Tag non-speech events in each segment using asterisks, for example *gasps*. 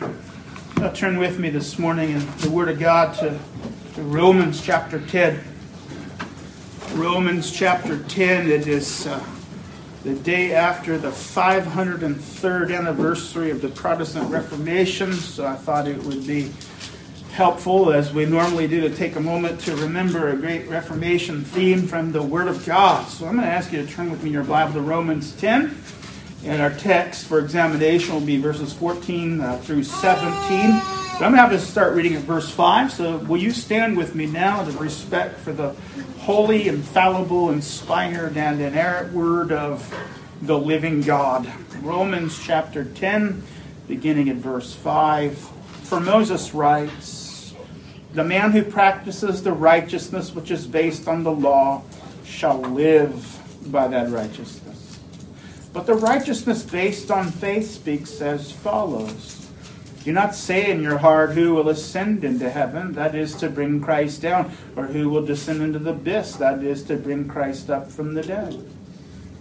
Uh, turn with me this morning in the Word of God to, to Romans chapter 10. Romans chapter 10, it is uh, the day after the 503rd anniversary of the Protestant Reformation, so I thought it would be helpful, as we normally do, to take a moment to remember a great Reformation theme from the Word of God. So I'm going to ask you to turn with me in your Bible to Romans 10. And our text for examination will be verses 14 uh, through 17. But I'm going to have to start reading at verse 5. So will you stand with me now to respect for the holy, infallible, inspired, and inerrant word of the living God? Romans chapter 10, beginning at verse 5. For Moses writes, The man who practices the righteousness which is based on the law shall live by that righteousness. But the righteousness based on faith speaks as follows Do not say in your heart, Who will ascend into heaven? That is to bring Christ down. Or who will descend into the abyss? That is to bring Christ up from the dead.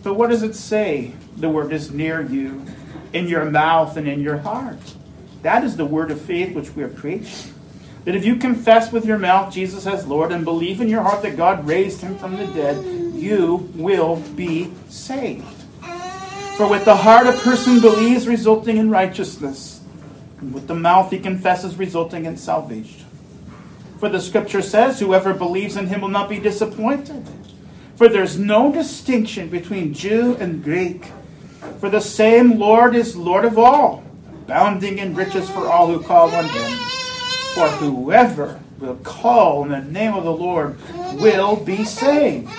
But what does it say? The word is near you, in your mouth and in your heart. That is the word of faith which we are preaching. That if you confess with your mouth Jesus as Lord and believe in your heart that God raised him from the dead, you will be saved. For with the heart a person believes, resulting in righteousness, and with the mouth he confesses, resulting in salvation. For the scripture says, Whoever believes in him will not be disappointed. For there's no distinction between Jew and Greek. For the same Lord is Lord of all, abounding in riches for all who call on him. For whoever will call in the name of the Lord will be saved.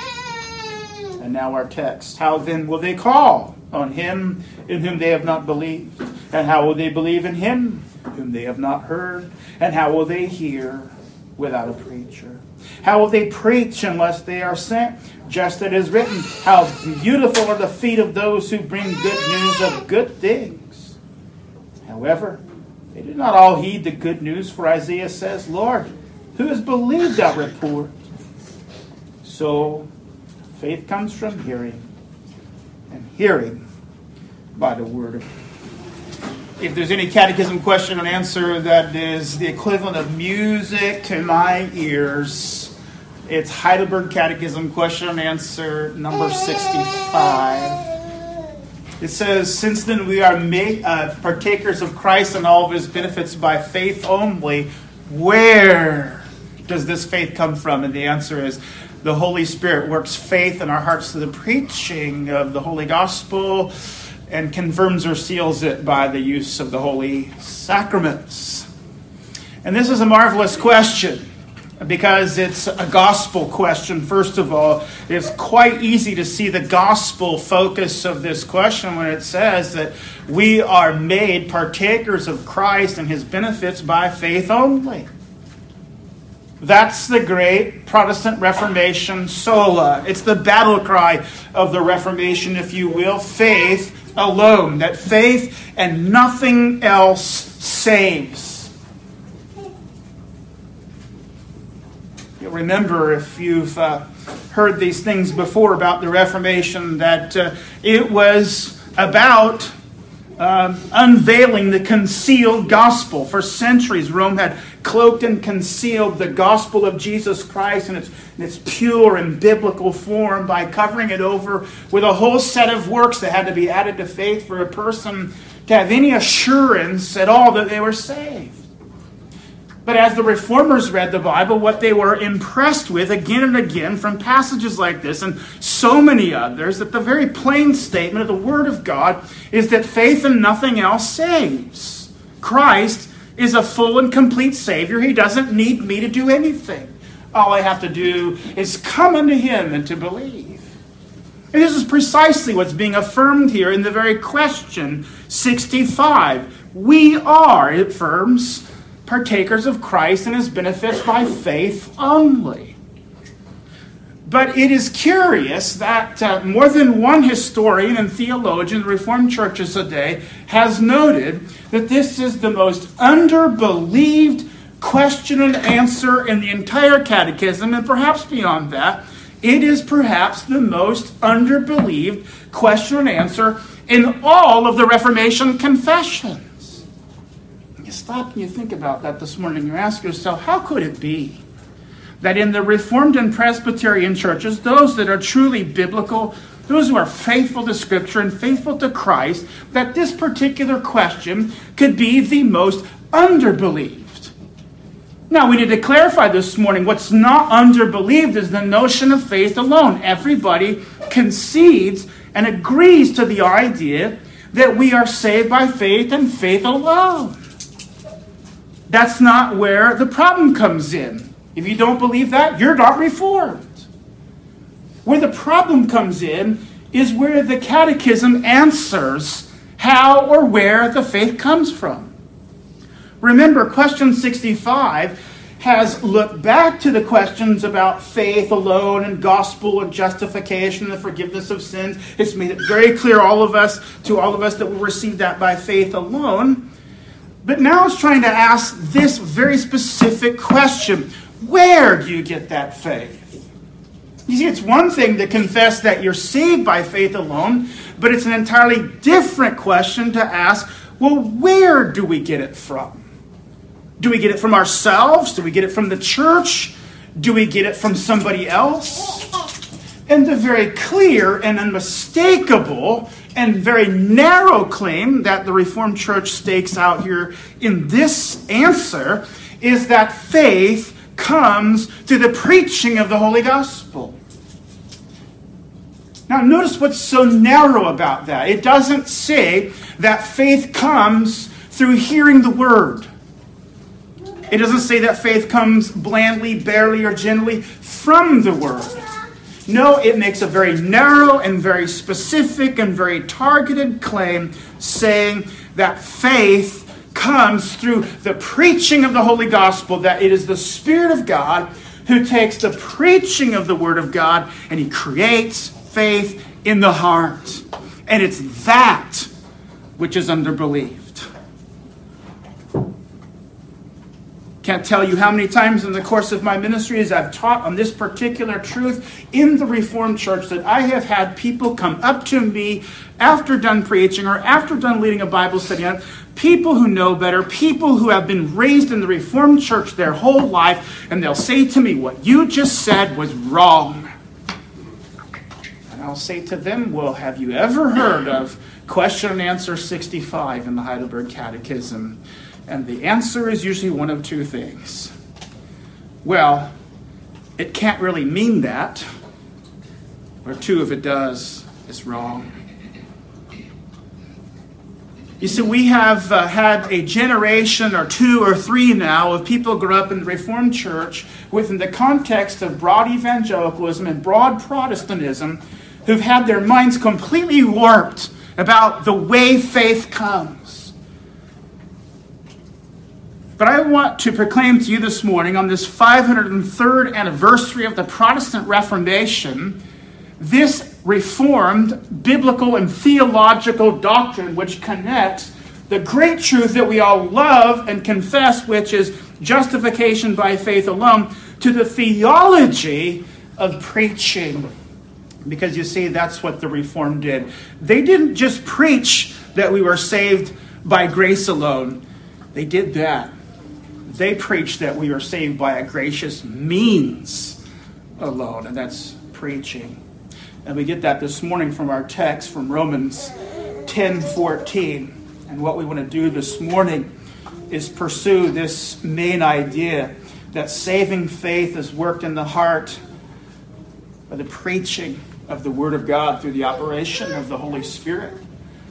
And now our text. How then will they call? On him in whom they have not believed? And how will they believe in him whom they have not heard? And how will they hear without a preacher? How will they preach unless they are sent? Just as it is written, How beautiful are the feet of those who bring good news of good things. However, they did not all heed the good news, for Isaiah says, Lord, who has believed our report? So, faith comes from hearing and hearing by the word if there's any catechism question and answer that is the equivalent of music to my ears, it's Heidelberg Catechism question and answer number 65. It says, Since then we are made uh, partakers of Christ and all of his benefits by faith only, where does this faith come from? And the answer is the Holy Spirit works faith in our hearts to the preaching of the Holy Gospel and confirms or seals it by the use of the holy sacraments. And this is a marvelous question because it's a gospel question, first of all. It's quite easy to see the gospel focus of this question when it says that we are made partakers of Christ and his benefits by faith only. That's the great Protestant Reformation sola. It's the battle cry of the Reformation, if you will. Faith alone. That faith and nothing else saves. You'll remember if you've uh, heard these things before about the Reformation that uh, it was about um, unveiling the concealed gospel. For centuries, Rome had cloaked and concealed the gospel of Jesus Christ in its, in its pure and biblical form by covering it over with a whole set of works that had to be added to faith for a person to have any assurance at all that they were saved. But as the reformers read the Bible, what they were impressed with again and again from passages like this and so many others, that the very plain statement of the Word of God is that faith and nothing else saves. Christ is a full and complete Savior. He doesn't need me to do anything. All I have to do is come unto Him and to believe. And this is precisely what's being affirmed here in the very question 65. We are, it affirms, partakers of Christ and his benefits by faith only. But it is curious that uh, more than one historian and theologian in the Reformed churches today has noted that this is the most underbelieved question and answer in the entire catechism, and perhaps beyond that. It is perhaps the most underbelieved question and answer in all of the Reformation confession. You stop and you think about that this morning, you ask yourself, how could it be that in the Reformed and Presbyterian churches, those that are truly biblical, those who are faithful to Scripture and faithful to Christ, that this particular question could be the most underbelieved? Now, we need to clarify this morning what's not underbelieved is the notion of faith alone. Everybody concedes and agrees to the idea that we are saved by faith and faith alone. That's not where the problem comes in. If you don't believe that, you're not reformed. Where the problem comes in is where the catechism answers how or where the faith comes from. Remember, question 65 has looked back to the questions about faith alone and gospel and justification and the forgiveness of sins. It's made it very clear all of us to all of us that we receive that by faith alone. But now it's trying to ask this very specific question. Where do you get that faith? You see, it's one thing to confess that you're saved by faith alone, but it's an entirely different question to ask, well, where do we get it from? Do we get it from ourselves? Do we get it from the church? Do we get it from somebody else? And the very clear and unmistakable and very narrow claim that the Reformed Church stakes out here in this answer is that faith comes through the preaching of the Holy Gospel. Now, notice what's so narrow about that. It doesn't say that faith comes through hearing the Word. It doesn't say that faith comes blandly, barely, or gently from the Word. No, it makes a very narrow and very specific and very targeted claim saying that faith comes through the preaching of the Holy Gospel, that it is the Spirit of God who takes the preaching of the Word of God and He creates faith in the heart. And it's that which is underbelieved. Can't tell you how many times in the course of my ministries I've taught on this particular truth in the Reformed Church that I have had people come up to me after done preaching or after done leading a Bible study people who know better, people who have been raised in the Reformed Church their whole life, and they'll say to me, What you just said was wrong. And I'll say to them, Well, have you ever heard of question and answer 65 in the Heidelberg Catechism? And the answer is usually one of two things. Well, it can't really mean that. Or two, if it does, it's wrong. You see, we have uh, had a generation or two or three now of people who grew up in the Reformed Church within the context of broad evangelicalism and broad Protestantism who've had their minds completely warped about the way faith comes. But I want to proclaim to you this morning on this 503rd anniversary of the Protestant Reformation this reformed biblical and theological doctrine which connects the great truth that we all love and confess, which is justification by faith alone, to the theology of preaching. Because you see, that's what the Reform did. They didn't just preach that we were saved by grace alone, they did that they preach that we are saved by a gracious means alone, and that's preaching. And we get that this morning from our text from Romans 10 14. And what we want to do this morning is pursue this main idea that saving faith is worked in the heart by the preaching of the Word of God through the operation of the Holy Spirit.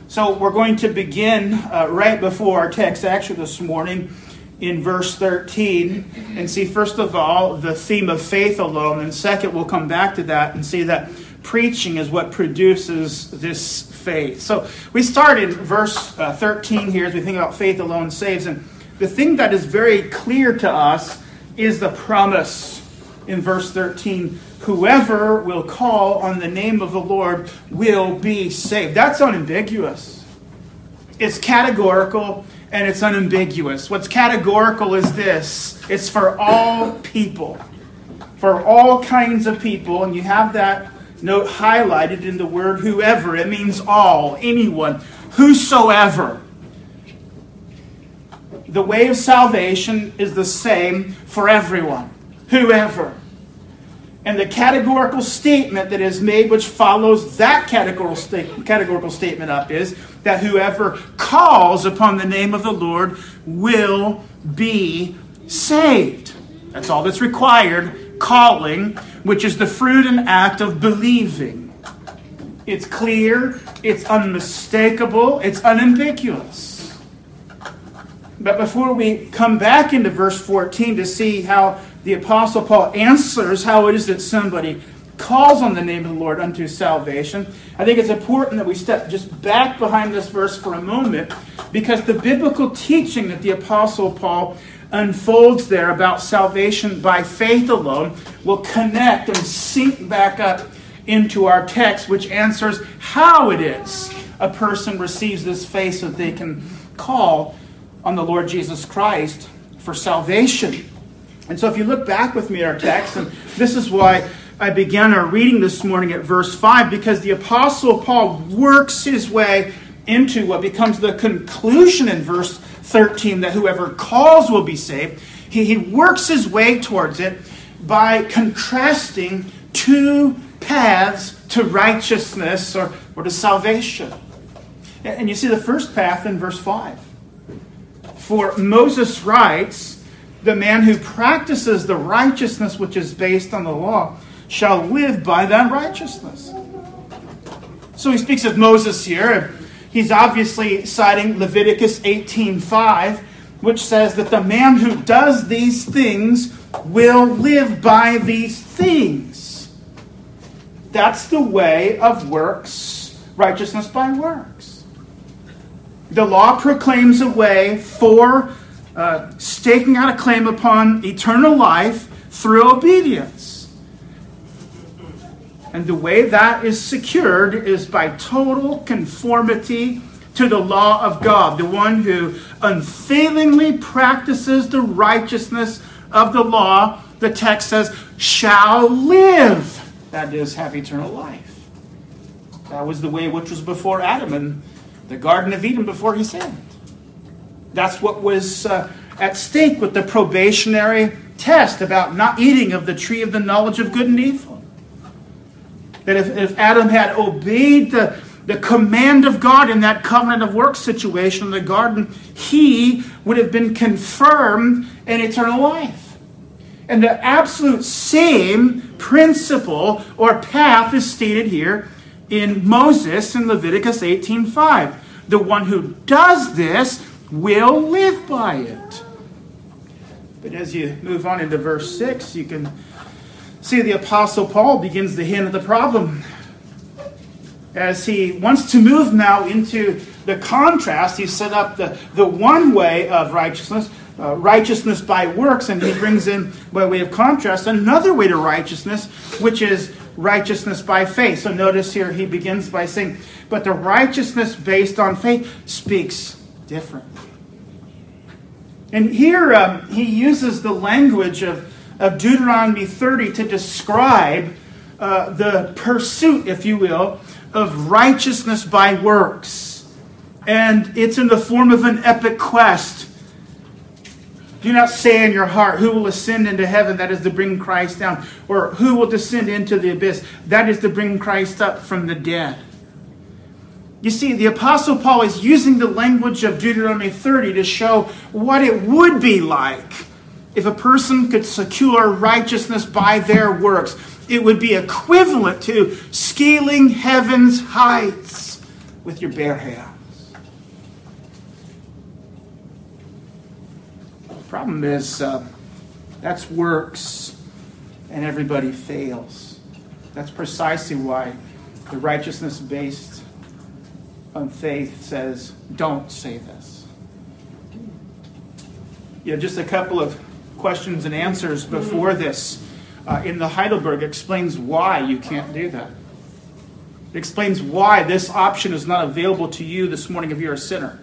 So we're going to begin uh, right before our text, actually, this morning in verse 13 and see, first of all, the theme of faith alone. And second, we'll come back to that and see that preaching is what produces this faith. So we start in verse uh, 13 here as we think about faith alone saves. And the thing that is very clear to us is the promise in verse 13 whoever will call on the name of the Lord will be saved. That's unambiguous, it's categorical and it's unambiguous. What's categorical is this it's for all people, for all kinds of people, and you have that note highlighted in the word whoever. It means all, anyone, whosoever. the way of salvation is the same for everyone, whoever. And the categorical statement that is made, which follows that categorical, sta- categorical statement up, is that whoever calls upon the name of the Lord will be saved. That's all that's required. Calling, which is the fruit and act of believing. It's clear, it's unmistakable, it's unambiguous. But before we come back into verse 14 to see how the Apostle Paul answers how it is that somebody calls on the name of the Lord unto salvation, I think it's important that we step just back behind this verse for a moment because the biblical teaching that the Apostle Paul unfolds there about salvation by faith alone will connect and sink back up into our text, which answers how it is a person receives this faith so that they can call on the Lord Jesus Christ for salvation. And so if you look back with me at our text, and this is why I began our reading this morning at verse 5, because the Apostle Paul works his way into what becomes the conclusion in verse 13 that whoever calls will be saved. He, he works his way towards it by contrasting two paths to righteousness or, or to salvation. And you see the first path in verse 5. For Moses writes, the man who practices the righteousness which is based on the law shall live by that righteousness. So he speaks of Moses here. He's obviously citing Leviticus 18:5, which says that the man who does these things will live by these things. That's the way of works, righteousness by works. The law proclaims a way for uh, staking out a claim upon eternal life through obedience. And the way that is secured is by total conformity to the law of God, the one who unfailingly practices the righteousness of the law, the text says, shall live. That is, have eternal life. That was the way which was before Adam in the Garden of Eden before he sinned. That's what was uh, at stake with the probationary test about not eating of the tree of the knowledge of good and evil. That if, if Adam had obeyed the, the command of God in that covenant of works situation in the garden, he would have been confirmed in eternal life. And the absolute same principle or path is stated here in Moses in Leviticus 18:5. The one who does this will live by it. But as you move on into verse 6, you can see the Apostle Paul begins to hint at the problem. As he wants to move now into the contrast, he set up the, the one way of righteousness, uh, righteousness by works, and he brings in, by way of contrast, another way to righteousness, which is righteousness by faith. So notice here he begins by saying, But the righteousness based on faith speaks different. And here um, he uses the language of, of Deuteronomy 30 to describe uh, the pursuit, if you will, of righteousness by works. And it's in the form of an epic quest. Do not say in your heart, Who will ascend into heaven? That is to bring Christ down. Or who will descend into the abyss? That is to bring Christ up from the dead. You see, the Apostle Paul is using the language of Deuteronomy 30 to show what it would be like if a person could secure righteousness by their works. It would be equivalent to scaling heaven's heights with your bare hands. The problem is uh, that's works, and everybody fails. That's precisely why the righteousness based on faith says, don't say this. You know, just a couple of questions and answers before this uh, in the Heidelberg explains why you can't do that. It explains why this option is not available to you this morning if you're a sinner.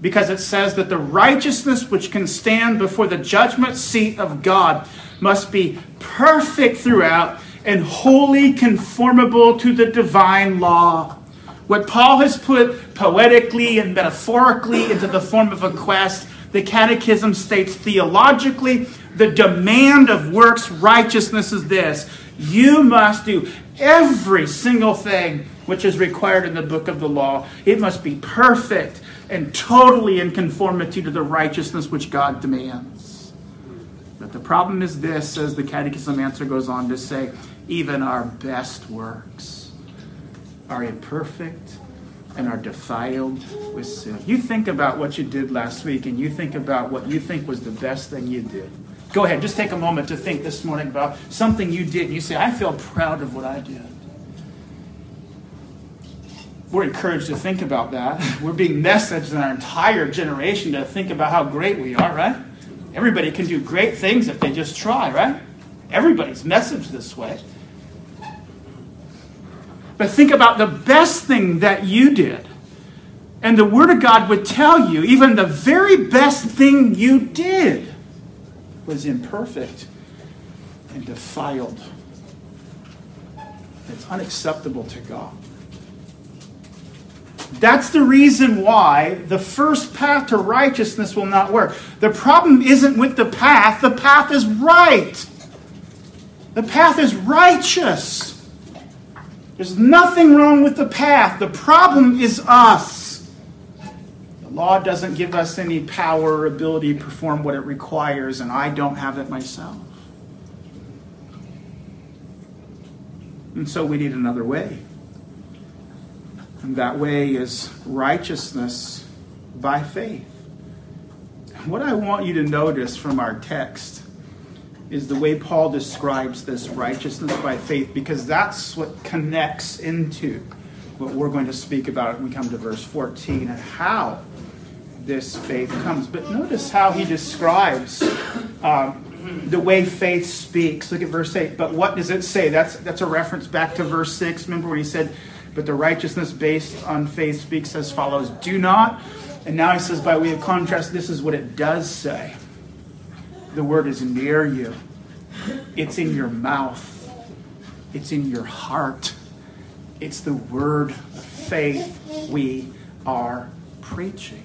Because it says that the righteousness which can stand before the judgment seat of God must be perfect throughout and wholly conformable to the divine law. What Paul has put poetically and metaphorically into the form of a quest, The Catechism states theologically the demand of works righteousness is this you must do every single thing which is required in the book of the law. It must be perfect and totally in conformity to the righteousness which God demands. But the problem is this, as the Catechism answer goes on to say, even our best works are imperfect and are defiled with sin. You think about what you did last week and you think about what you think was the best thing you did. Go ahead, just take a moment to think this morning about something you did. And you say, I feel proud of what I did. We're encouraged to think about that. *laughs* We're being messaged in our entire generation to think about how great we are, right? Everybody can do great things if they just try, right? Everybody's messaged this way. But think about the best thing that you did. And the Word of God would tell you, even the very best thing you did was imperfect and defiled. It's unacceptable to God. That's the reason why the first path to righteousness will not work. The problem isn't with the path, the path is right. The path is righteous. There's nothing wrong with the path. The problem is us. The law doesn't give us any power or ability to perform what it requires, and I don't have it myself. And so we need another way. And that way is righteousness by faith. What I want you to notice from our text is the way Paul describes this righteousness by faith, because that's what connects into what we're going to speak about when we come to verse 14 and how this faith comes. But notice how he describes um, the way faith speaks. Look at verse 8. But what does it say? That's, that's a reference back to verse 6. Remember when he said, But the righteousness based on faith speaks as follows Do not. And now he says, by way of contrast, this is what it does say. The word is near you. It's in your mouth. It's in your heart. It's the word of faith we are preaching.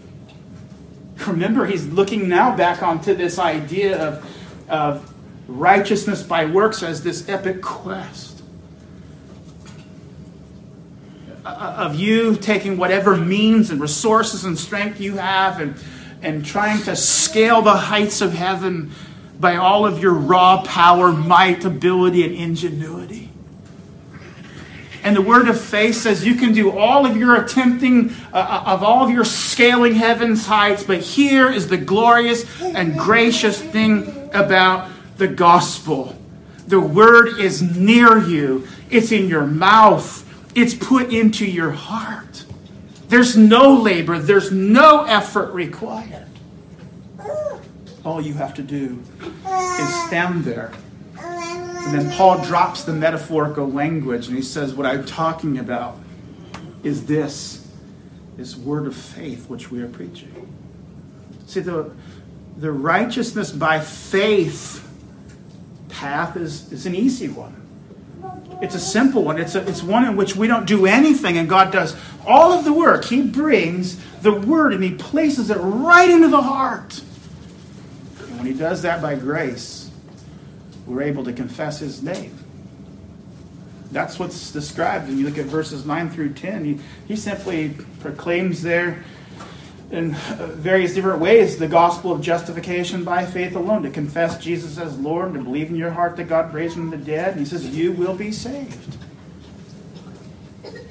Remember, he's looking now back onto this idea of, of righteousness by works as this epic quest. Of you taking whatever means and resources and strength you have and and trying to scale the heights of heaven by all of your raw power, might, ability, and ingenuity. And the word of faith says you can do all of your attempting, uh, uh, of all of your scaling heaven's heights, but here is the glorious and gracious thing about the gospel. The word is near you, it's in your mouth, it's put into your heart. There's no labor, there's no effort required. All you have to do is stand there. And then Paul drops the metaphorical language and he says, What I'm talking about is this this word of faith which we are preaching. See, the, the righteousness by faith path is, is an easy one. It's a simple one. It's, a, it's one in which we don't do anything and God does all of the work. He brings the word and He places it right into the heart. And when He does that by grace, we're able to confess His name. That's what's described when you look at verses 9 through 10. He, he simply proclaims there in uh, various different ways the gospel of justification by faith alone to confess Jesus as Lord, to believe in your heart that God raised him from the dead. And he says, You will be saved.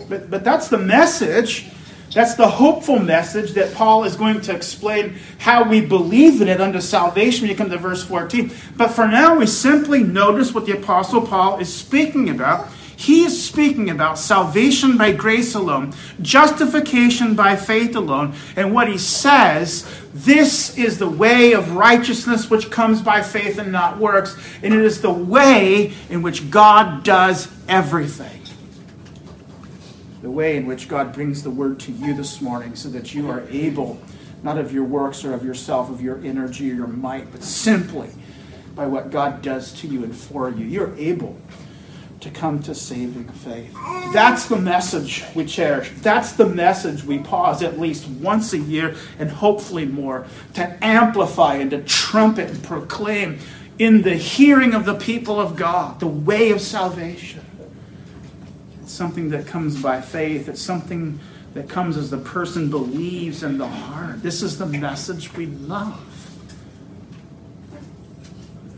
But, but that's the message. That's the hopeful message that Paul is going to explain how we believe in it unto salvation when you come to verse 14. But for now, we simply notice what the Apostle Paul is speaking about he is speaking about salvation by grace alone, justification by faith alone. And what he says, this is the way of righteousness which comes by faith and not works. And it is the way in which God does everything. The way in which God brings the word to you this morning so that you are able, not of your works or of yourself, of your energy or your might, but simply by what God does to you and for you. You're able to come to saving faith. That's the message we cherish. That's the message we pause at least once a year and hopefully more to amplify and to trumpet and proclaim in the hearing of the people of God the way of salvation. It's something that comes by faith, it's something that comes as the person believes in the heart. This is the message we love.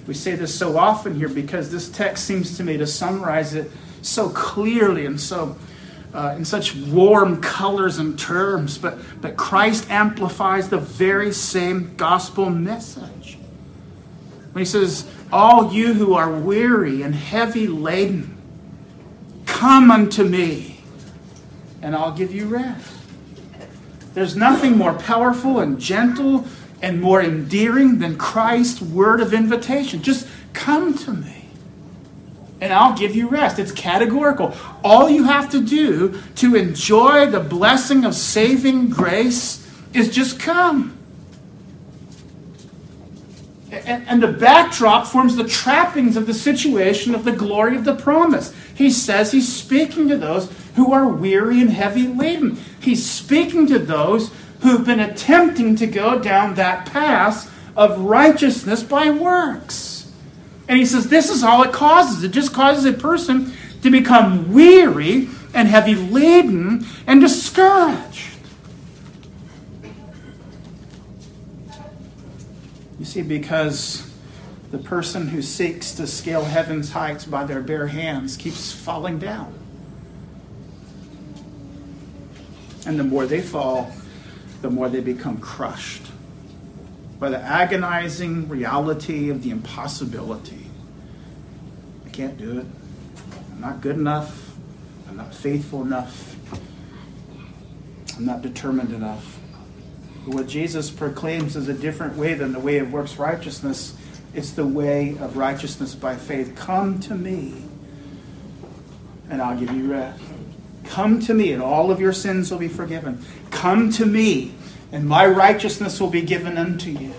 We say this so often here because this text seems to me to summarize it so clearly and so uh, in such warm colors and terms. But, but Christ amplifies the very same gospel message. When he says, All you who are weary and heavy laden, come unto me, and I'll give you rest. There's nothing more powerful and gentle and more endearing than Christ's word of invitation. Just come to me and I'll give you rest. It's categorical. All you have to do to enjoy the blessing of saving grace is just come. And, the backdrop forms the trappings of the situation of the glory of the promise. He says he's speaking to those who are weary and heavy laden. He's speaking to those who've been attempting to go down that path of righteousness by works. And he says this is all it causes. It just causes a person to become weary and heavy laden and discouraged. You see, because the person who seeks to scale heaven's heights by their bare hands keeps falling down. And the more they fall, the more they become crushed by the agonizing reality of the impossibility. I can't do it. I'm not good enough. I'm not faithful enough. I'm not determined enough. But what Jesus proclaims is a different way than the way of works righteousness. It's the way of righteousness by faith. Come to me, and I'll give you rest. Come to me, and all of your sins will be forgiven. Come to me, and my righteousness will be given unto you.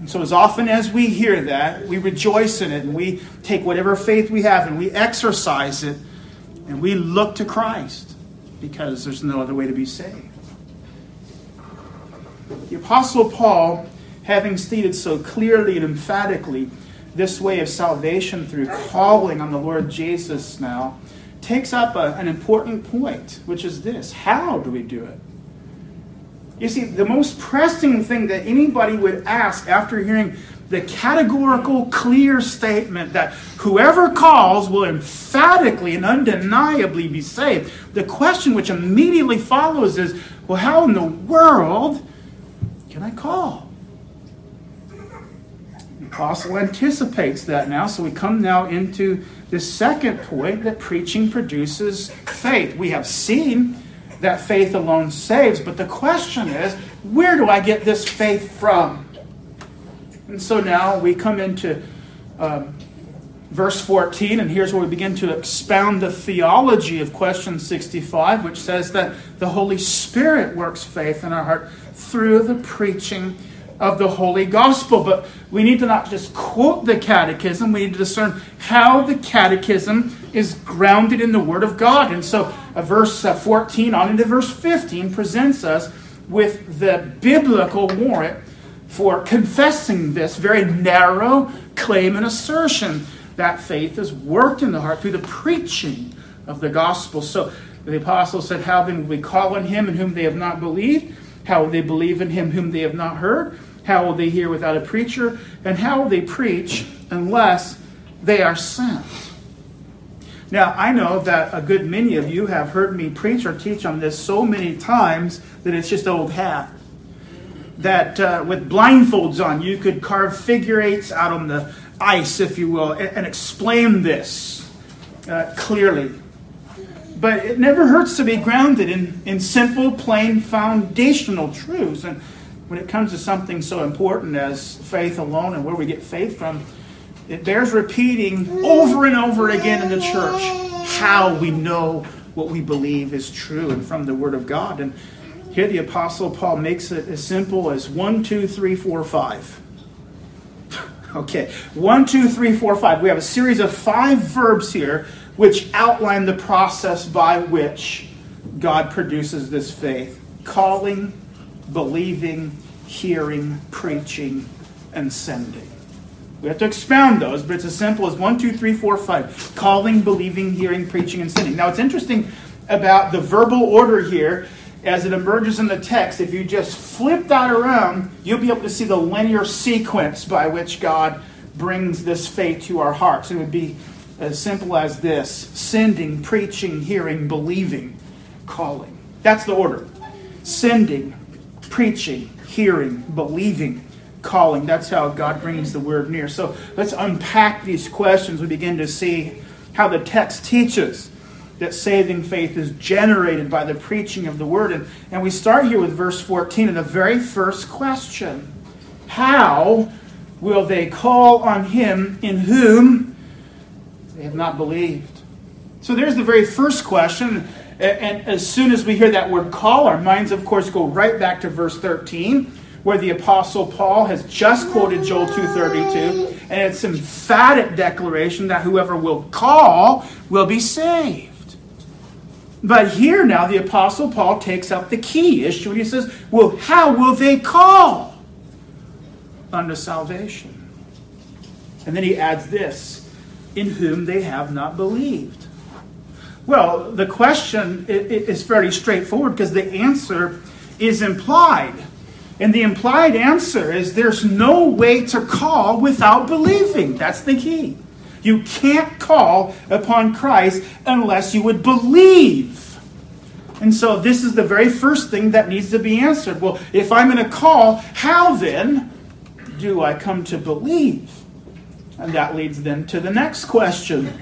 And so, as often as we hear that, we rejoice in it, and we take whatever faith we have and we exercise it, and we look to Christ because there's no other way to be saved. The Apostle Paul, having stated so clearly and emphatically this way of salvation through calling on the Lord Jesus now, takes up a, an important point, which is this how do we do it? You see, the most pressing thing that anybody would ask after hearing the categorical, clear statement that whoever calls will emphatically and undeniably be saved, the question which immediately follows is well, how in the world can I call? The apostle anticipates that now, so we come now into the second point that preaching produces faith. We have seen that faith alone saves, but the question is where do I get this faith from? And so now we come into um, verse 14, and here's where we begin to expound the theology of question 65, which says that the Holy Spirit works faith in our heart through the preaching of the Holy Gospel. But we need to not just quote the Catechism, we need to discern how the Catechism is grounded in the Word of God. And so, verse uh, 14 on into verse 15 presents us with the biblical warrant for confessing this very narrow claim and assertion that faith is worked in the heart through the preaching of the gospel. So the apostle said, How then will we call on him in whom they have not believed? How will they believe in him whom they have not heard? How will they hear without a preacher? And how will they preach unless they are sent? Now, I know that a good many of you have heard me preach or teach on this so many times that it's just old hat. That uh, with blindfolds on, you could carve figure eights out on the ice, if you will, and, and explain this uh, clearly. But it never hurts to be grounded in, in simple, plain, foundational truths. And when it comes to something so important as faith alone and where we get faith from, it bears repeating over and over again in the church how we know what we believe is true and from the Word of God. And here the Apostle Paul makes it as simple as one, two, three, four, five. *laughs* Okay, one, two, three, four, five. We have a series of five verbs here which outline the process by which God produces this faith calling, believing, hearing, preaching, and sending. We have to expound those, but it's as simple as one, two, three, four, five. Calling, believing, hearing, preaching, and sending. Now, it's interesting about the verbal order here as it emerges in the text. If you just flip that around, you'll be able to see the linear sequence by which God brings this faith to our hearts. It would be as simple as this sending, preaching, hearing, believing, calling. That's the order. Sending, preaching, hearing, believing, calling. That's how God brings the word near. So let's unpack these questions. We begin to see how the text teaches that saving faith is generated by the preaching of the word. And, and we start here with verse 14 and the very first question How will they call on him in whom they have not believed? So there's the very first question. And as soon as we hear that word call, our minds, of course, go right back to verse 13 where the apostle Paul has just quoted Joel 2:32 and it's emphatic declaration that whoever will call will be saved. But here now the apostle Paul takes up the key issue and he says, "Well, how will they call unto salvation?" And then he adds this, "In whom they have not believed." Well, the question is fairly straightforward because the answer is implied. And the implied answer is there's no way to call without believing. That's the key. You can't call upon Christ unless you would believe. And so this is the very first thing that needs to be answered. Well, if I'm going to call, how then do I come to believe? And that leads then to the next question.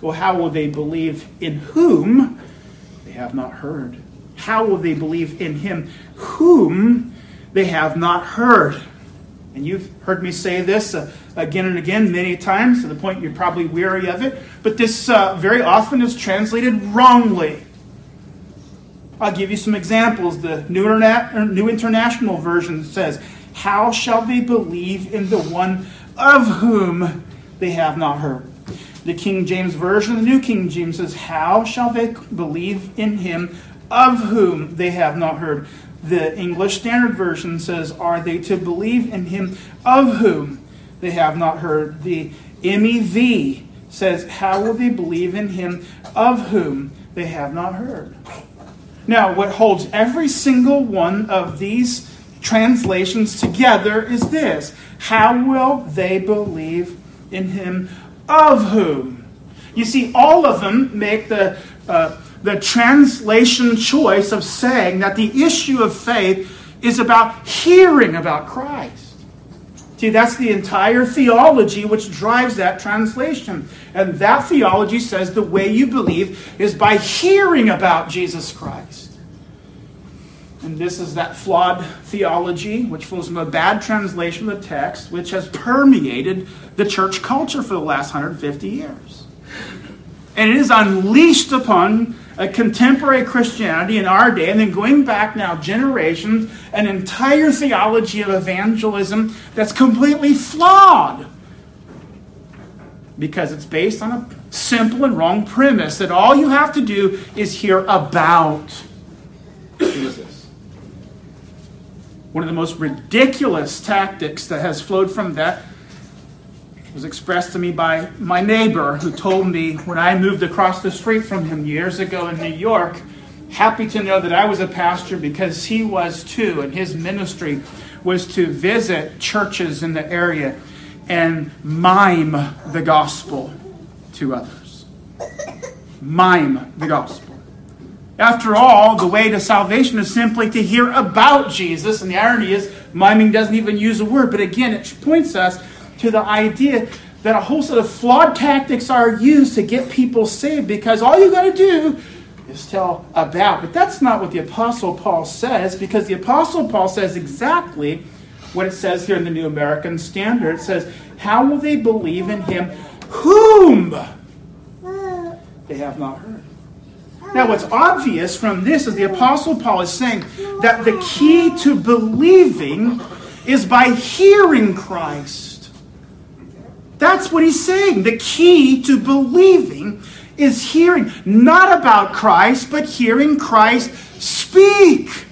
Well, how will they believe in whom they have not heard? How will they believe in him whom they have not heard. And you've heard me say this uh, again and again many times to the point you're probably weary of it, but this uh, very often is translated wrongly. I'll give you some examples. The New, Interna- New International Version says, How shall they believe in the one of whom they have not heard? The King James Version, the New King James says, How shall they believe in him of whom they have not heard? The English Standard Version says, Are they to believe in him of whom they have not heard? The MEV says, How will they believe in him of whom they have not heard? Now, what holds every single one of these translations together is this How will they believe in him of whom? You see, all of them make the uh, the translation choice of saying that the issue of faith is about hearing about Christ. See, that's the entire theology which drives that translation. And that theology says the way you believe is by hearing about Jesus Christ. And this is that flawed theology, which flows from a bad translation of the text, which has permeated the church culture for the last 150 years. And it is unleashed upon a contemporary Christianity in our day, and then going back now generations, an entire theology of evangelism that's completely flawed. Because it's based on a simple and wrong premise that all you have to do is hear about Jesus. One of the most ridiculous tactics that has flowed from that was expressed to me by my neighbor who told me when I moved across the street from him years ago in New York, happy to know that I was a pastor because he was too, and his ministry was to visit churches in the area and mime the gospel to others. Mime the gospel. After all, the way to salvation is simply to hear about Jesus, and the irony is, miming doesn't even use a word, but again, it points us to the idea that a whole set of flawed tactics are used to get people saved because all you got to do is tell about. But that's not what the Apostle Paul says because the Apostle Paul says exactly what it says here in the New American Standard. It says, How will they believe in him whom they have not heard? Now, what's obvious from this is the Apostle Paul is saying that the key to believing is by hearing Christ That's what he's saying. The key to believing is hearing not about Christ, but hearing Christ speak.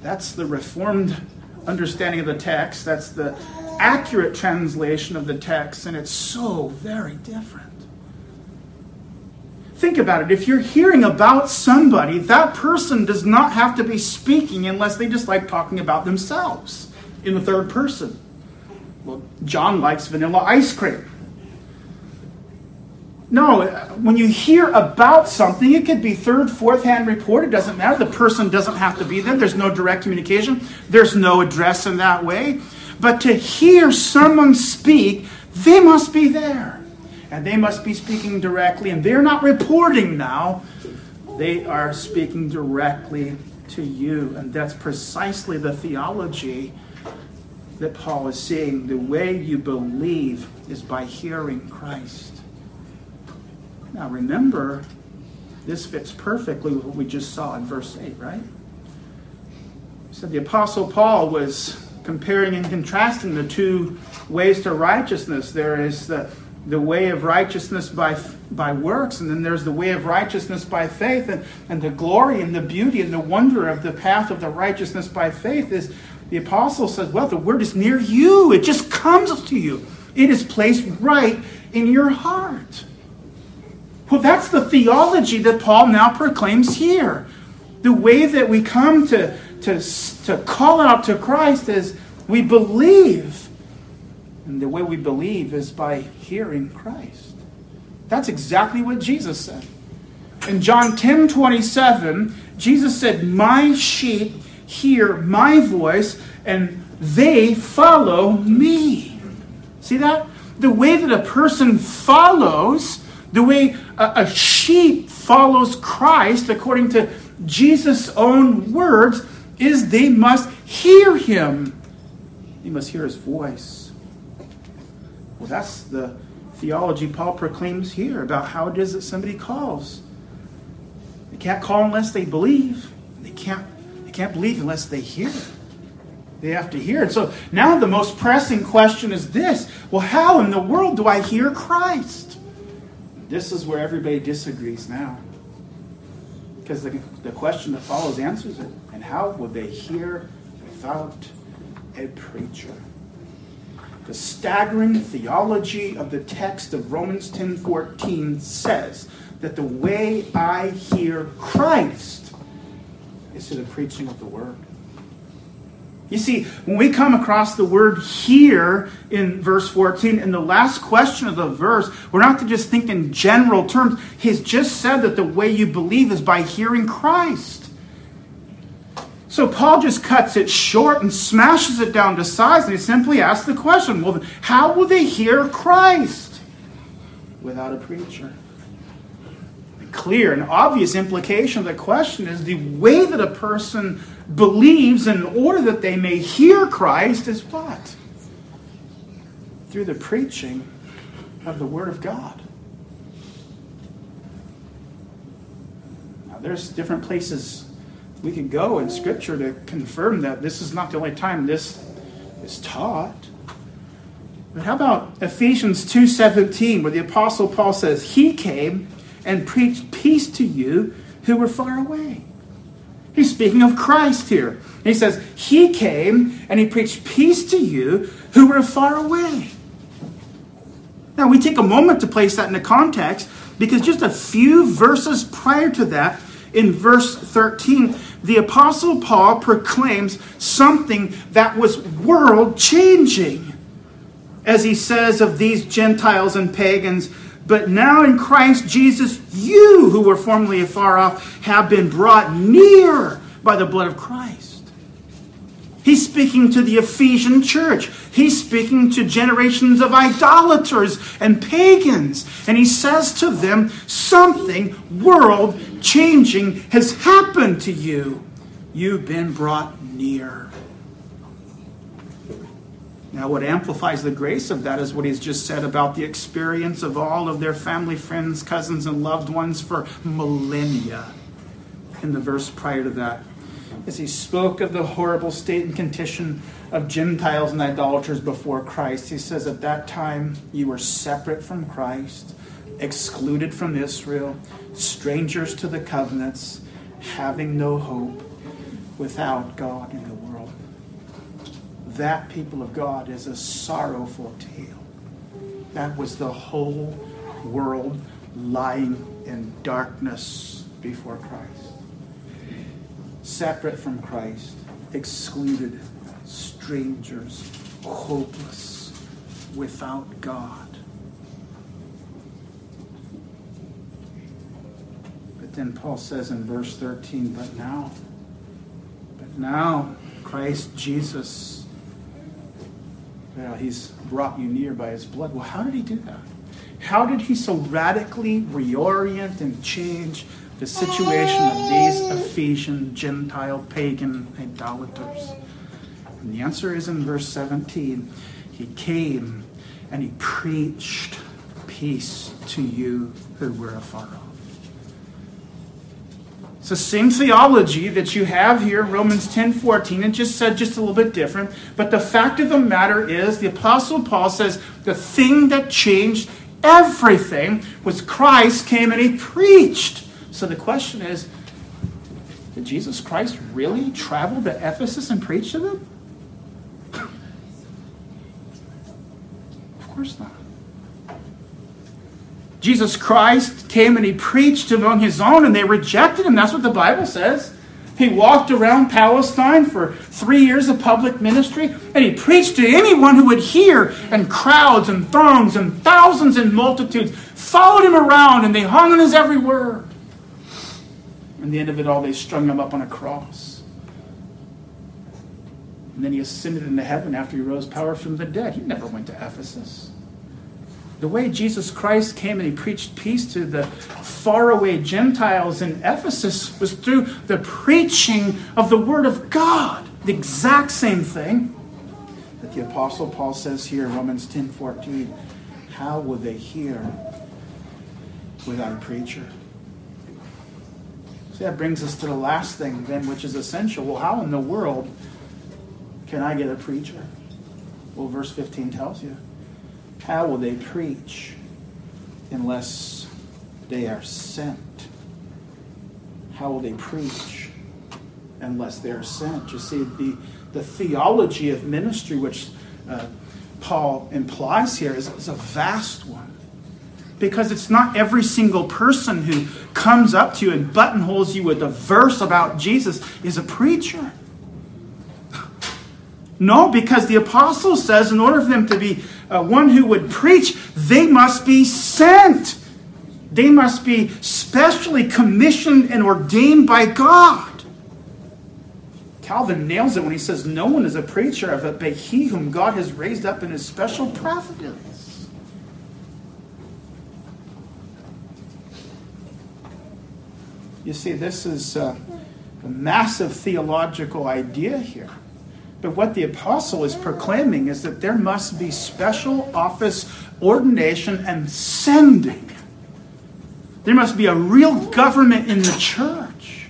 That's the Reformed understanding of the text. That's the accurate translation of the text, and it's so very different. Think about it. If you're hearing about somebody, that person does not have to be speaking unless they just like talking about themselves in the third person. Well, John likes vanilla ice cream. No, uh, when you hear about something, it could be third, fourth hand report. It doesn't matter. The person doesn't have to be there. There's no direct communication. There's no address in that way. But to hear someone speak, they must be there. And they must be speaking directly. And they're not reporting now, they are speaking directly to you. And that's precisely the theology that Paul is saying. The way you believe is by hearing Christ. Now remember, this fits perfectly with what we just saw in verse 8, right? So the Apostle Paul was comparing and contrasting the two ways to righteousness. There is the, the way of righteousness by, by works, and then there's the way of righteousness by faith. And, and the glory and the beauty and the wonder of the path of the righteousness by faith is the apostle says, Well, the word is near you, it just comes to you, it is placed right in your heart. Well, that's the theology that Paul now proclaims here. The way that we come to, to, to call out to Christ is we believe. And the way we believe is by hearing Christ. That's exactly what Jesus said. In John 10 27, Jesus said, My sheep hear my voice and they follow me. See that? The way that a person follows the way a, a sheep follows Christ, according to Jesus' own words, is they must hear him. They must hear his voice. Well, that's the theology Paul proclaims here about how it is that somebody calls. They can't call unless they believe. They can't, they can't believe unless they hear. They have to hear it. So now the most pressing question is this well, how in the world do I hear Christ? This is where everybody disagrees now. Because the, the question that follows answers it. And how would they hear without a preacher? The staggering theology of the text of Romans 10:14 says that the way I hear Christ is through the preaching of the word. You see, when we come across the word here in verse 14, in the last question of the verse, we're not to just think in general terms. He's just said that the way you believe is by hearing Christ. So Paul just cuts it short and smashes it down to size, and he simply asks the question well, how will they hear Christ without a preacher? The clear and obvious implication of the question is the way that a person believes in order that they may hear Christ is what? Through the preaching of the Word of God. Now, there's different places we could go in Scripture to confirm that this is not the only time this is taught. But how about Ephesians 2:17 where the apostle Paul says he came and preached peace to you who were far away. He's speaking of Christ here. He says, He came and He preached peace to you who were far away. Now, we take a moment to place that in the context because just a few verses prior to that, in verse 13, the Apostle Paul proclaims something that was world changing. As he says of these Gentiles and pagans, but now in Christ Jesus, you who were formerly afar off have been brought near by the blood of Christ. He's speaking to the Ephesian church. He's speaking to generations of idolaters and pagans. And he says to them, something world changing has happened to you. You've been brought near. Now, what amplifies the grace of that is what he's just said about the experience of all of their family, friends, cousins, and loved ones for millennia in the verse prior to that. As he spoke of the horrible state and condition of Gentiles and idolaters before Christ. He says, At that time you were separate from Christ, excluded from Israel, strangers to the covenants, having no hope, without God in the world. That, people of God, is a sorrowful tale. That was the whole world lying in darkness before Christ. Separate from Christ, excluded, strangers, hopeless, without God. But then Paul says in verse 13, but now, but now, Christ Jesus, well, he's brought you near by his blood. Well, how did he do that? How did he so radically reorient and change the situation of these Ephesian Gentile pagan idolaters? And the answer is in verse 17. He came and he preached peace to you who were afar off. It's the same theology that you have here, Romans 10 14, and just said just a little bit different. But the fact of the matter is, the Apostle Paul says the thing that changed everything was Christ came and he preached. So the question is, did Jesus Christ really travel to Ephesus and preach to them? Of course not. Jesus Christ came and he preached among his own and they rejected him. That's what the Bible says. He walked around Palestine for three years of public ministry and he preached to anyone who would hear, and crowds and throngs and thousands and multitudes followed him around and they hung on his every word. And the end of it all, they strung him up on a cross. And then he ascended into heaven after he rose power from the dead. He never went to Ephesus. The way Jesus Christ came and he preached peace to the faraway Gentiles in Ephesus was through the preaching of the Word of God. The exact same thing that the Apostle Paul says here in Romans 10 14. How will they hear without a preacher? That brings us to the last thing, then, which is essential. Well, how in the world can I get a preacher? Well, verse 15 tells you. How will they preach unless they are sent? How will they preach unless they are sent? You see, the, the theology of ministry, which uh, Paul implies here, is, is a vast one. Because it's not every single person who comes up to you and buttonholes you with a verse about Jesus is a preacher. No, because the apostle says in order for them to be uh, one who would preach, they must be sent. They must be specially commissioned and ordained by God. Calvin nails it when he says, No one is a preacher of it but he whom God has raised up in his special providence. You see, this is uh, a massive theological idea here. But what the apostle is proclaiming is that there must be special office ordination and sending. There must be a real government in the church.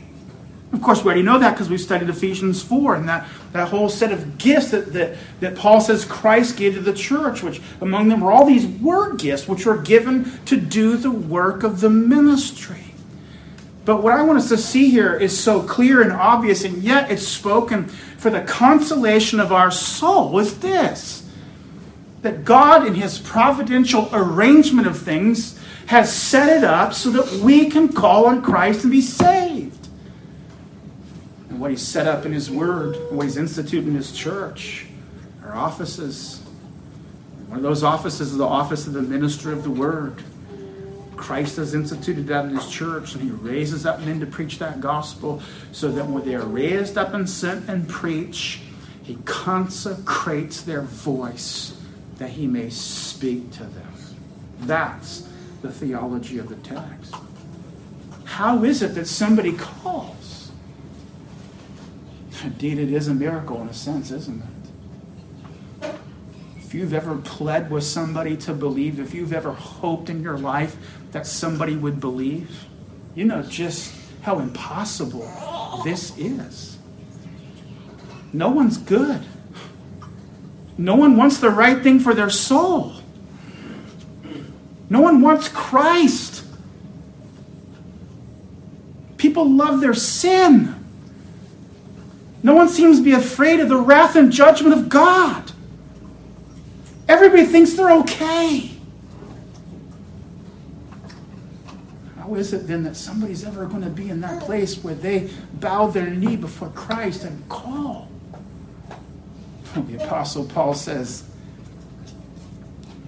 Of course, we already know that because we've studied Ephesians 4 and that, that whole set of gifts that, that, that Paul says Christ gave to the church, which among them were all these word gifts which were given to do the work of the ministry. But what I want us to see here is so clear and obvious, and yet it's spoken for the consolation of our soul is this that God, in His providential arrangement of things, has set it up so that we can call on Christ and be saved. And what He's set up in His Word, what He's instituted in His church, our offices. One of those offices is the office of the minister of the Word. Christ has instituted that in his church, and he raises up men to preach that gospel so that when they are raised up and sent and preach, he consecrates their voice that he may speak to them. That's the theology of the text. How is it that somebody calls? Indeed, it is a miracle in a sense, isn't it? if you've ever pled with somebody to believe, if you've ever hoped in your life that somebody would believe, you know just how impossible this is. No one's good. No one wants the right thing for their soul. No one wants Christ. People love their sin. No one seems to be afraid of the wrath and judgment of God. Everybody thinks they're okay. Is it then that somebody's ever going to be in that place where they bow their knee before Christ and call? *laughs* The Apostle Paul says,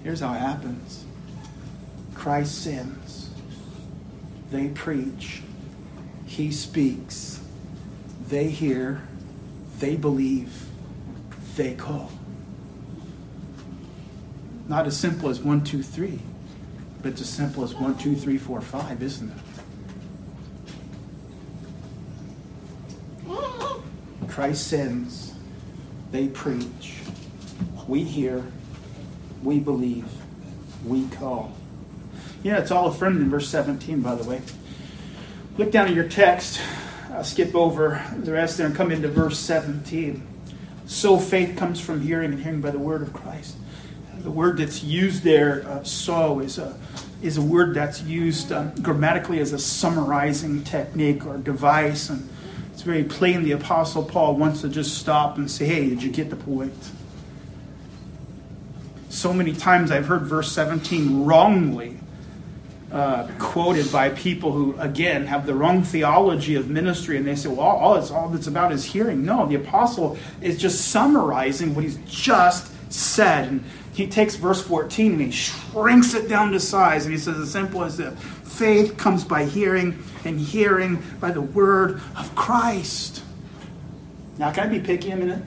here's how it happens. Christ sins, they preach, he speaks, they hear, they believe, they call. Not as simple as one, two, three, but it's as simple as one, two, three, four, five, isn't it? *gasps* Christ sends, they preach, we hear, we believe, we call. Yeah, it's all affirmed in verse 17, by the way. Look down at your text. I'll skip over the rest there and come into verse 17. So faith comes from hearing, and hearing by the word of Christ. The word that's used there, uh, so, is a, is a word that's used um, grammatically as a summarizing technique or device. And it's very plain the Apostle Paul wants to just stop and say, hey, did you get the point? So many times I've heard verse 17 wrongly uh, quoted by people who, again, have the wrong theology of ministry, and they say, "Well, all, all it's all it's about is hearing." No, the apostle is just summarizing what he's just said, and he takes verse 14 and he shrinks it down to size, and he says, "As simple as this: faith comes by hearing, and hearing by the word of Christ." Now, can I be picky a minute?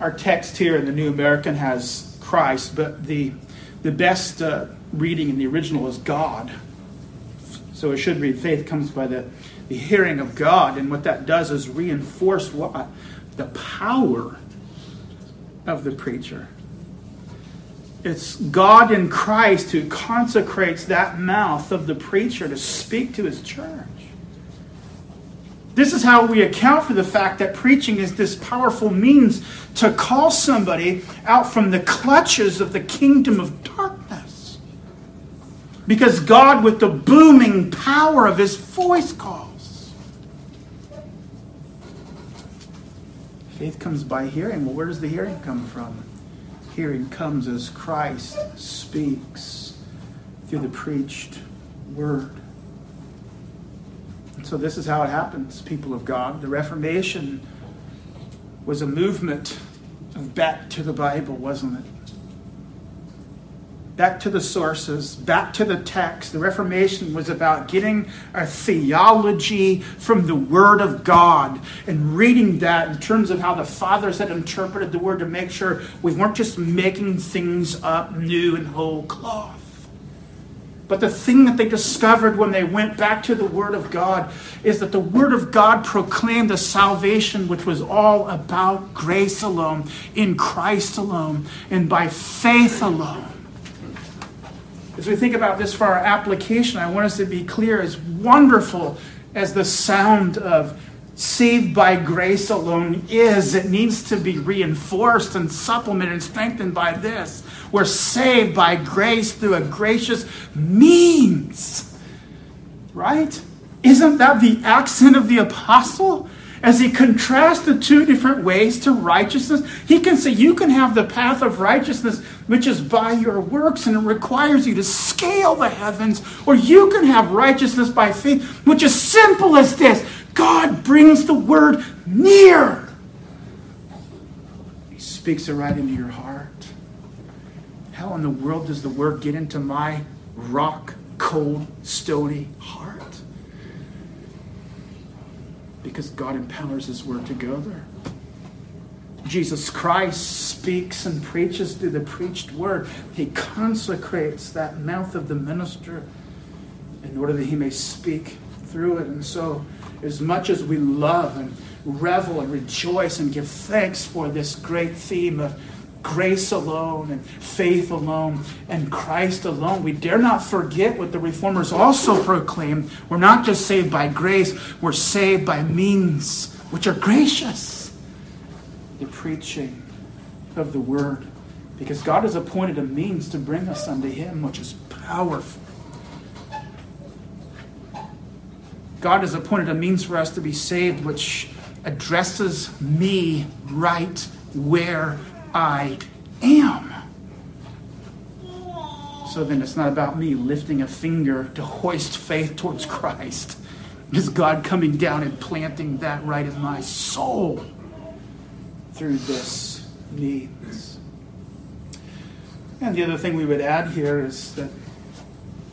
Our text here in the New American has Christ, but the the best uh, reading in the original is God. So it should read faith comes by the, the hearing of God. And what that does is reinforce what? The power of the preacher. It's God in Christ who consecrates that mouth of the preacher to speak to his church. This is how we account for the fact that preaching is this powerful means to call somebody out from the clutches of the kingdom of darkness. Because God, with the booming power of his voice, calls. Faith comes by hearing. Well, where does the hearing come from? Hearing comes as Christ speaks through the preached word. And so, this is how it happens, people of God. The Reformation was a movement back to the Bible, wasn't it? Back to the sources, back to the text. The Reformation was about getting our theology from the Word of God and reading that in terms of how the fathers had interpreted the Word to make sure we weren't just making things up new and whole cloth. But the thing that they discovered when they went back to the Word of God is that the Word of God proclaimed a salvation which was all about grace alone, in Christ alone, and by faith alone. As we think about this for our application, I want us to be clear as wonderful as the sound of saved by grace alone is, it needs to be reinforced and supplemented and strengthened by this. We're saved by grace through a gracious means. Right? Isn't that the accent of the apostle? As he contrasts the two different ways to righteousness, he can say, You can have the path of righteousness, which is by your works, and it requires you to scale the heavens, or you can have righteousness by faith, which is simple as this God brings the word near. He speaks it right into your heart. How in the world does the word get into my rock, cold, stony heart? Because God empowers his word to go there. Jesus Christ speaks and preaches through the preached word. He consecrates that mouth of the minister in order that he may speak through it. And so, as much as we love and revel and rejoice and give thanks for this great theme of grace alone and faith alone and Christ alone, we dare not forget what the reformers also proclaimed. We're not just saved by grace, we're saved by means which are gracious. The preaching of the word. Because God has appointed a means to bring us unto Him, which is powerful. God has appointed a means for us to be saved, which addresses me right where I am. So then it's not about me lifting a finger to hoist faith towards Christ. It's God coming down and planting that right in my soul through this means. And the other thing we would add here is that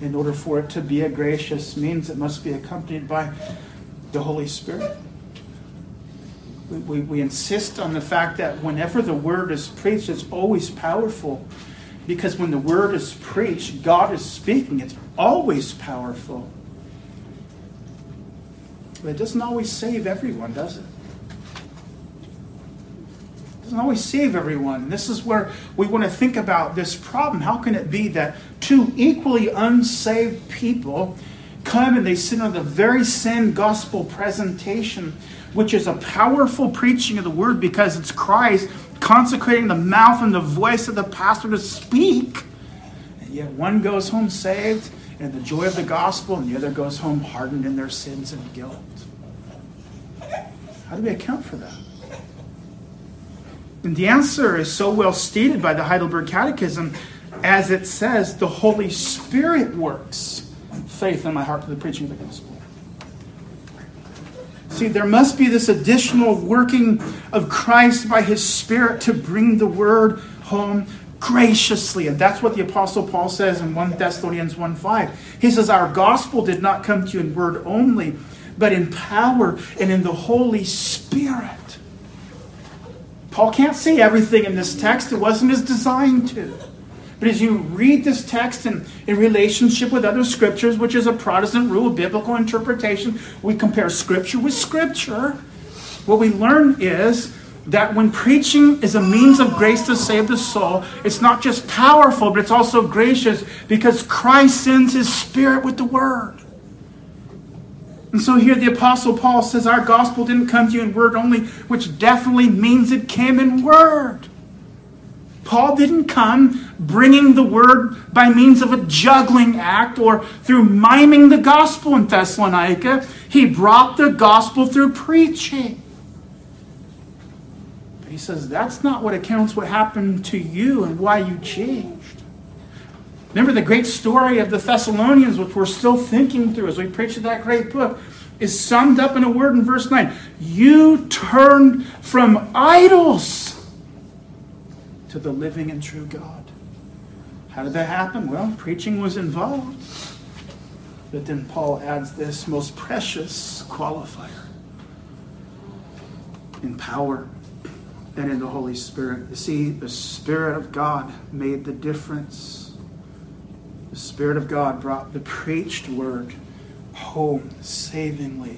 in order for it to be a gracious means, it must be accompanied by the Holy Spirit. We, we, we, insist on the fact that whenever the word is preached, it's always powerful. Because when the word is preached, God is speaking. It's always powerful. But it doesn't always save everyone, does it? It doesn't always save everyone. This is where we want to think about this problem. How can it be that two equally unsaved people come and they sit on the very same gospel presentation, which is a powerful preaching of the word because it's Christ consecrating the mouth and the voice of the pastor to speak, and yet one goes home saved in the joy of the gospel, and the other goes home hardened in their sins and guilt. How do we account for that? And the answer is so well stated by the Heidelberg Catechism as it says, the Holy Spirit works faith in my heart to the preaching of the gospel. See, there must be this additional working of Christ by his Spirit to bring the word home graciously. And that's what the Apostle Paul says in 1 Thessalonians 1 5. He says, Our gospel did not come to you in word only, but in power and in the Holy Spirit. Paul can't see everything in this text. It wasn't his design to. But as you read this text in, in relationship with other scriptures, which is a Protestant rule of biblical interpretation, we compare scripture with scripture. What we learn is that when preaching is a means of grace to save the soul, it's not just powerful, but it's also gracious because Christ sends his spirit with the word. And so here the Apostle Paul says, Our gospel didn't come to you in word only, which definitely means it came in word. Paul didn't come bringing the word by means of a juggling act or through miming the gospel in Thessalonica. He brought the gospel through preaching. But he says that's not what accounts what happened to you and why you changed. Remember the great story of the Thessalonians, which we're still thinking through as we preach that great book, is summed up in a word in verse 9. You turned from idols to the living and true God. How did that happen? Well, preaching was involved. But then Paul adds this most precious qualifier in power and in the Holy Spirit. You see, the Spirit of God made the difference the Spirit of God brought the preached word home savingly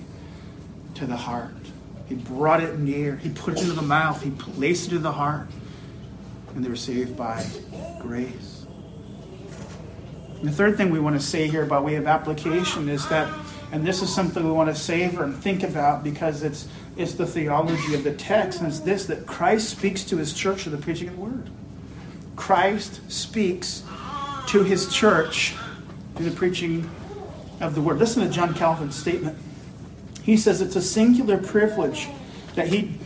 to the heart. He brought it near. He put it into the mouth. He placed it in the heart. And they were saved by grace. And the third thing we want to say here by way of application is that, and this is something we want to savor and think about because it's, it's the theology of the text, and it's this that Christ speaks to his church through the preaching of the word. Christ speaks to his church through the preaching of the word. Listen to John Calvin's statement. He says it's a singular privilege that he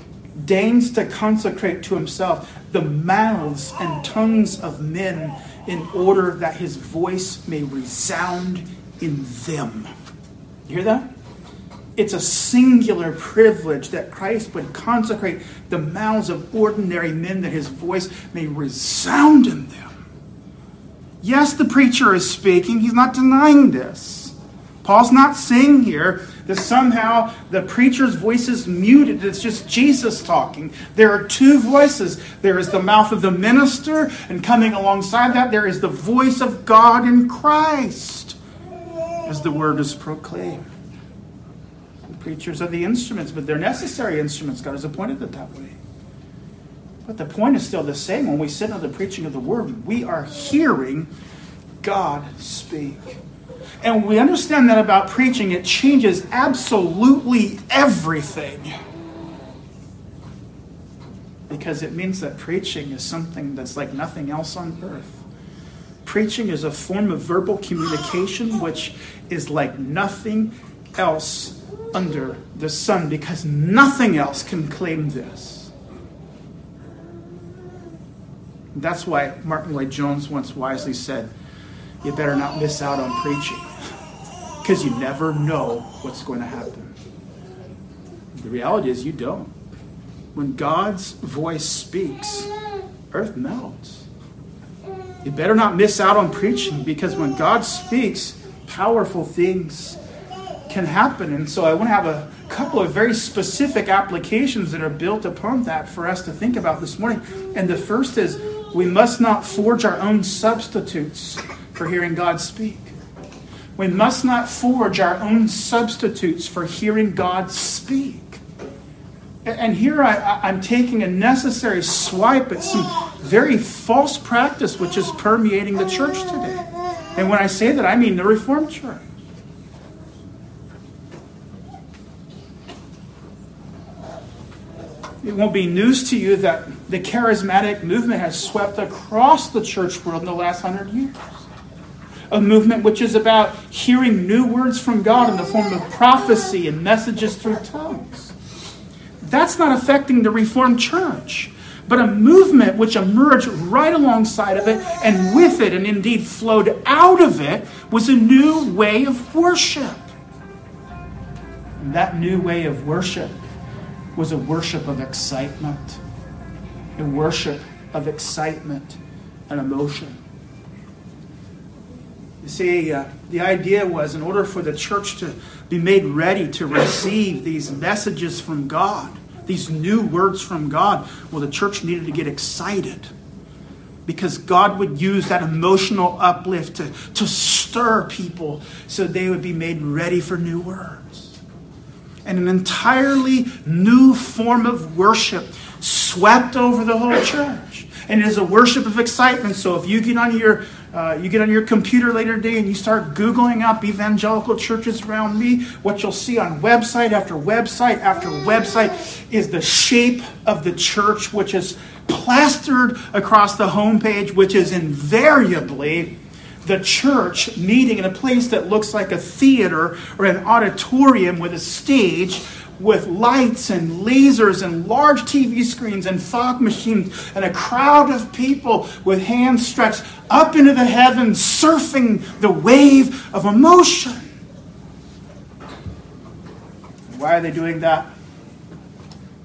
deigns to consecrate to himself the mouths and tongues of men in order that his voice may resound in them. You hear that? It's a singular privilege that Christ would consecrate the mouths of ordinary men that his voice may resound in them. Yes, the preacher is speaking. He's not denying this. Paul's not saying here that somehow the preacher's voice is muted. It's just Jesus talking. There are two voices there is the mouth of the minister, and coming alongside that, there is the voice of God in Christ as the word is proclaimed. The preachers are the instruments, but they're necessary instruments. God has appointed it that way. But the point is still the same. When we sit under the preaching of the word, we are hearing God speak. And we understand that about preaching, it changes absolutely everything. because it means that preaching is something that's like nothing else on earth. Preaching is a form of verbal communication which is like nothing else under the sun because nothing else can claim this. That's why Martyn Lloyd-Jones once wisely said, You better not miss out on preaching because you never know what's going to happen. The reality is, you don't. When God's voice speaks, earth melts. You better not miss out on preaching because when God speaks, powerful things can happen. And so I want to have a couple of very specific applications that are built upon that for us to think about this morning. And the first is we must not forge our own substitutes for hearing God speak. We must not forge our own substitutes for hearing God speak. And here I, am taking a necessary swipe at some very false practice which is permeating the church today. And when I say that, I mean the Reformed Church. It won't be news to you that the charismatic movement has swept across the church world in the last hundred years. A movement which is about hearing new words from God in the form of prophecy and messages through tongues. That's not affecting the Reformed church, but a movement which emerged right alongside of it and with it, and indeed flowed out of it, was a new way of worship. And that new way of worship was a worship of excitement, a worship of excitement and emotion. You see, uh, the idea was in order for the church to be made ready to receive these messages from God, these new words from God, well, the church needed to get excited because God would use that emotional uplift to, to stir people so they would be made ready for new words and an entirely new form of worship swept over the whole church. And it is a worship of excitement. So if you get on your uh, you get on your computer later today and you start Googling up evangelical churches around me, what you'll see on website after website after website is the shape of the church, which is plastered across the homepage, which is invariably the church meeting in a place that looks like a theater or an auditorium with a stage with lights and lasers and large TV screens and fog machines and a crowd of people with hands stretched up into the heavens surfing the wave of emotion. Why are they doing that?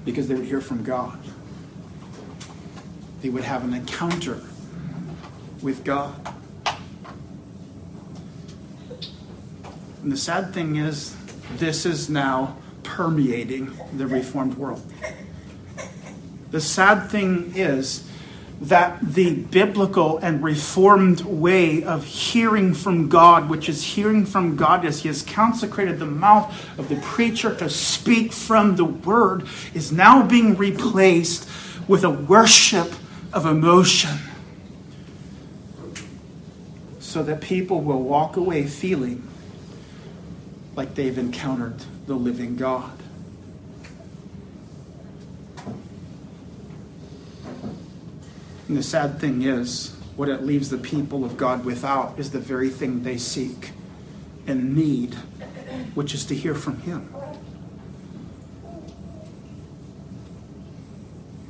Because they would hear from God. They would have an encounter with God. And the sad thing is, this is now permeating the Reformed world. The sad thing is that the biblical and Reformed way of hearing from God, which is hearing from God as He has consecrated the mouth of the preacher to speak from the Word, is now being replaced with a worship of emotion. So that people will walk away feeling like they've encountered the living God. And the sad thing is, what it leaves the people of God without is the very thing they seek and need, which is to hear from Him.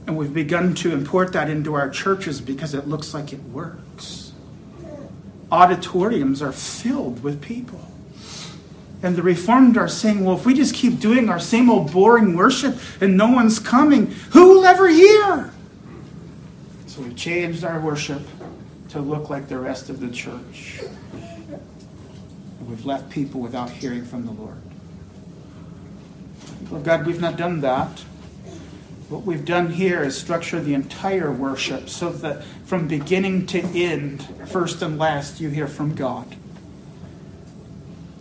And we've begun to import that into our churches because it looks like it works. Auditoriums are filled with people. And the Reformed are saying, well, if we just keep doing our same old boring worship and no one's coming, who will ever hear? So we've changed our worship to look like the rest of the church. And we've left people without hearing from the Lord. Well, God, we've not done that. What we've done here is structure the entire worship so that from beginning to end, first and last, you hear from God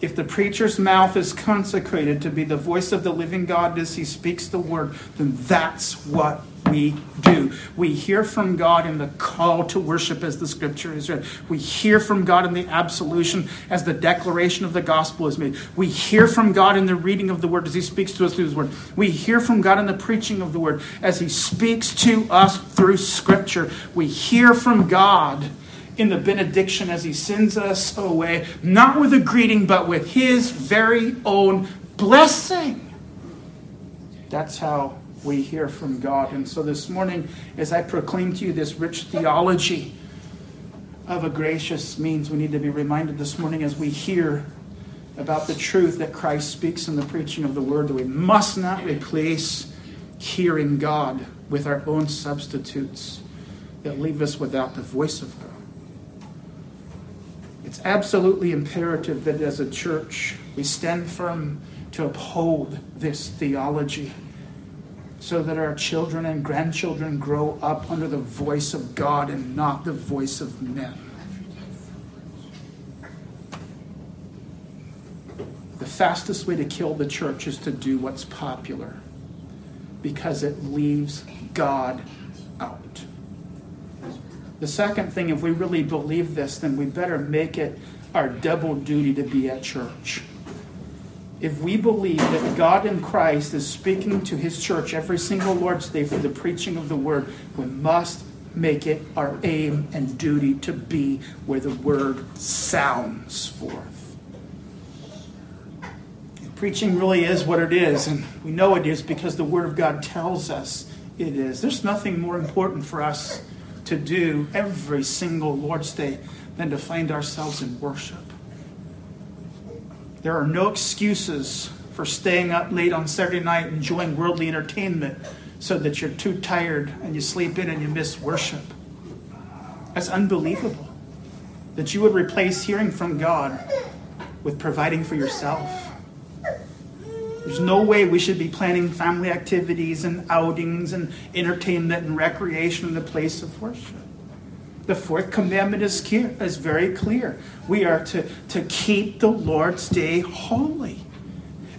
if the preacher's mouth is consecrated to be the voice of the living God as he speaks the word, then that's what we do. We hear from God in the call to worship as the scripture is read. We hear from God in the absolution as the declaration of the gospel is made. We hear from God in the reading of the word as he speaks to us through his word. We hear from God in the preaching of the word as he speaks to us through scripture. We hear from God in the benediction as he sends us away, not with a greeting, but with his very own blessing. That's how we hear from God. And so this morning, as I proclaim to you this rich theology of a gracious means, we need to be reminded this morning as we hear about the truth that Christ speaks in the preaching of the word that we must not replace hearing God with our own substitutes that leave us without the voice of God. It's absolutely imperative that as a church we stand firm to uphold this theology so that our children and grandchildren grow up under the voice of God and not the voice of men. The fastest way to kill the church is to do what's popular because it leaves God. The second thing, if we really believe this, then we better make it our double duty to be at church. If we believe that God in Christ is speaking to his church every single Lord's Day for the preaching of the word, we must make it our aim and duty to be where the word sounds forth. Preaching really is what it is, and we know it is because the word of God tells us it is. There's nothing more important for us to do every single Lord's Day than to find ourselves in worship. There are no excuses for staying up late on Saturday night enjoying worldly entertainment so that you're too tired and you sleep in and you miss worship. That's unbelievable that you would replace hearing from God with providing for yourself. There's no way we should be planning family activities and outings and entertainment and recreation in the place of worship. The fourth commandment is, clear, is very clear. We are to, to keep the Lord's day holy.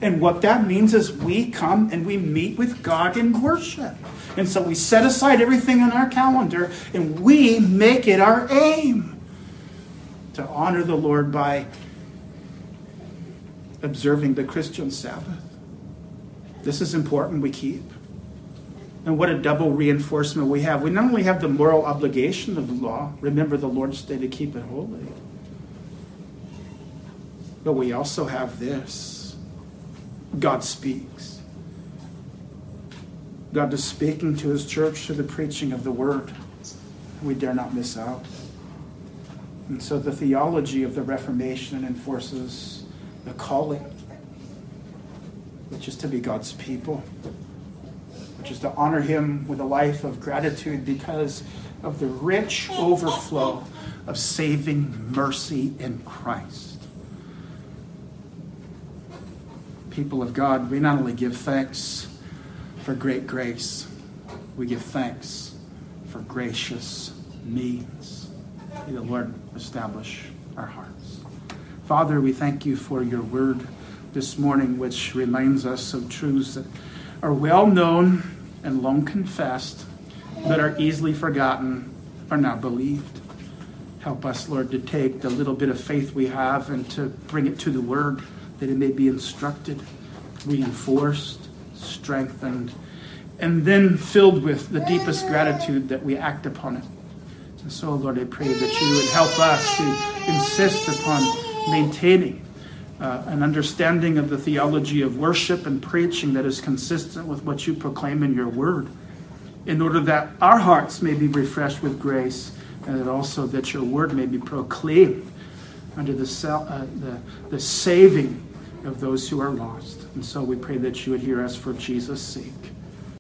And what that means is we come and we meet with God in worship. And so we set aside everything on our calendar and we make it our aim to honor the Lord by observing the Christian Sabbath this is important we keep. And what a double reinforcement we have. We not only have the moral obligation of the law, remember the Lord's Day to keep it holy, but we also have this God speaks. God is speaking to his church through the preaching of the word. We dare not miss out. And so the theology of the Reformation enforces the calling which is to be God's people, which is to honor Him with a life of gratitude because of the rich overflow of saving mercy in Christ. People of God, we not only give thanks for great grace, we give thanks for gracious means. May the Lord establish our hearts. Father, we thank you for your word this morning, which reminds us of truths that are well known and long confessed, but are easily forgotten or not believed. Help us, Lord, to take the little bit of faith we have and to bring it to the Word that it may be instructed, reinforced, strengthened, and then filled with the deepest gratitude that we act upon it. And so, Lord, I pray that you would help us to insist upon maintaining uh, an understanding of the theology of worship and preaching that is consistent with what you proclaim in your word, in order that our hearts may be refreshed with grace, and that also that your word may be proclaimed under the, uh, the, the saving of those who are lost. And so we pray that you would hear us for Jesus' sake.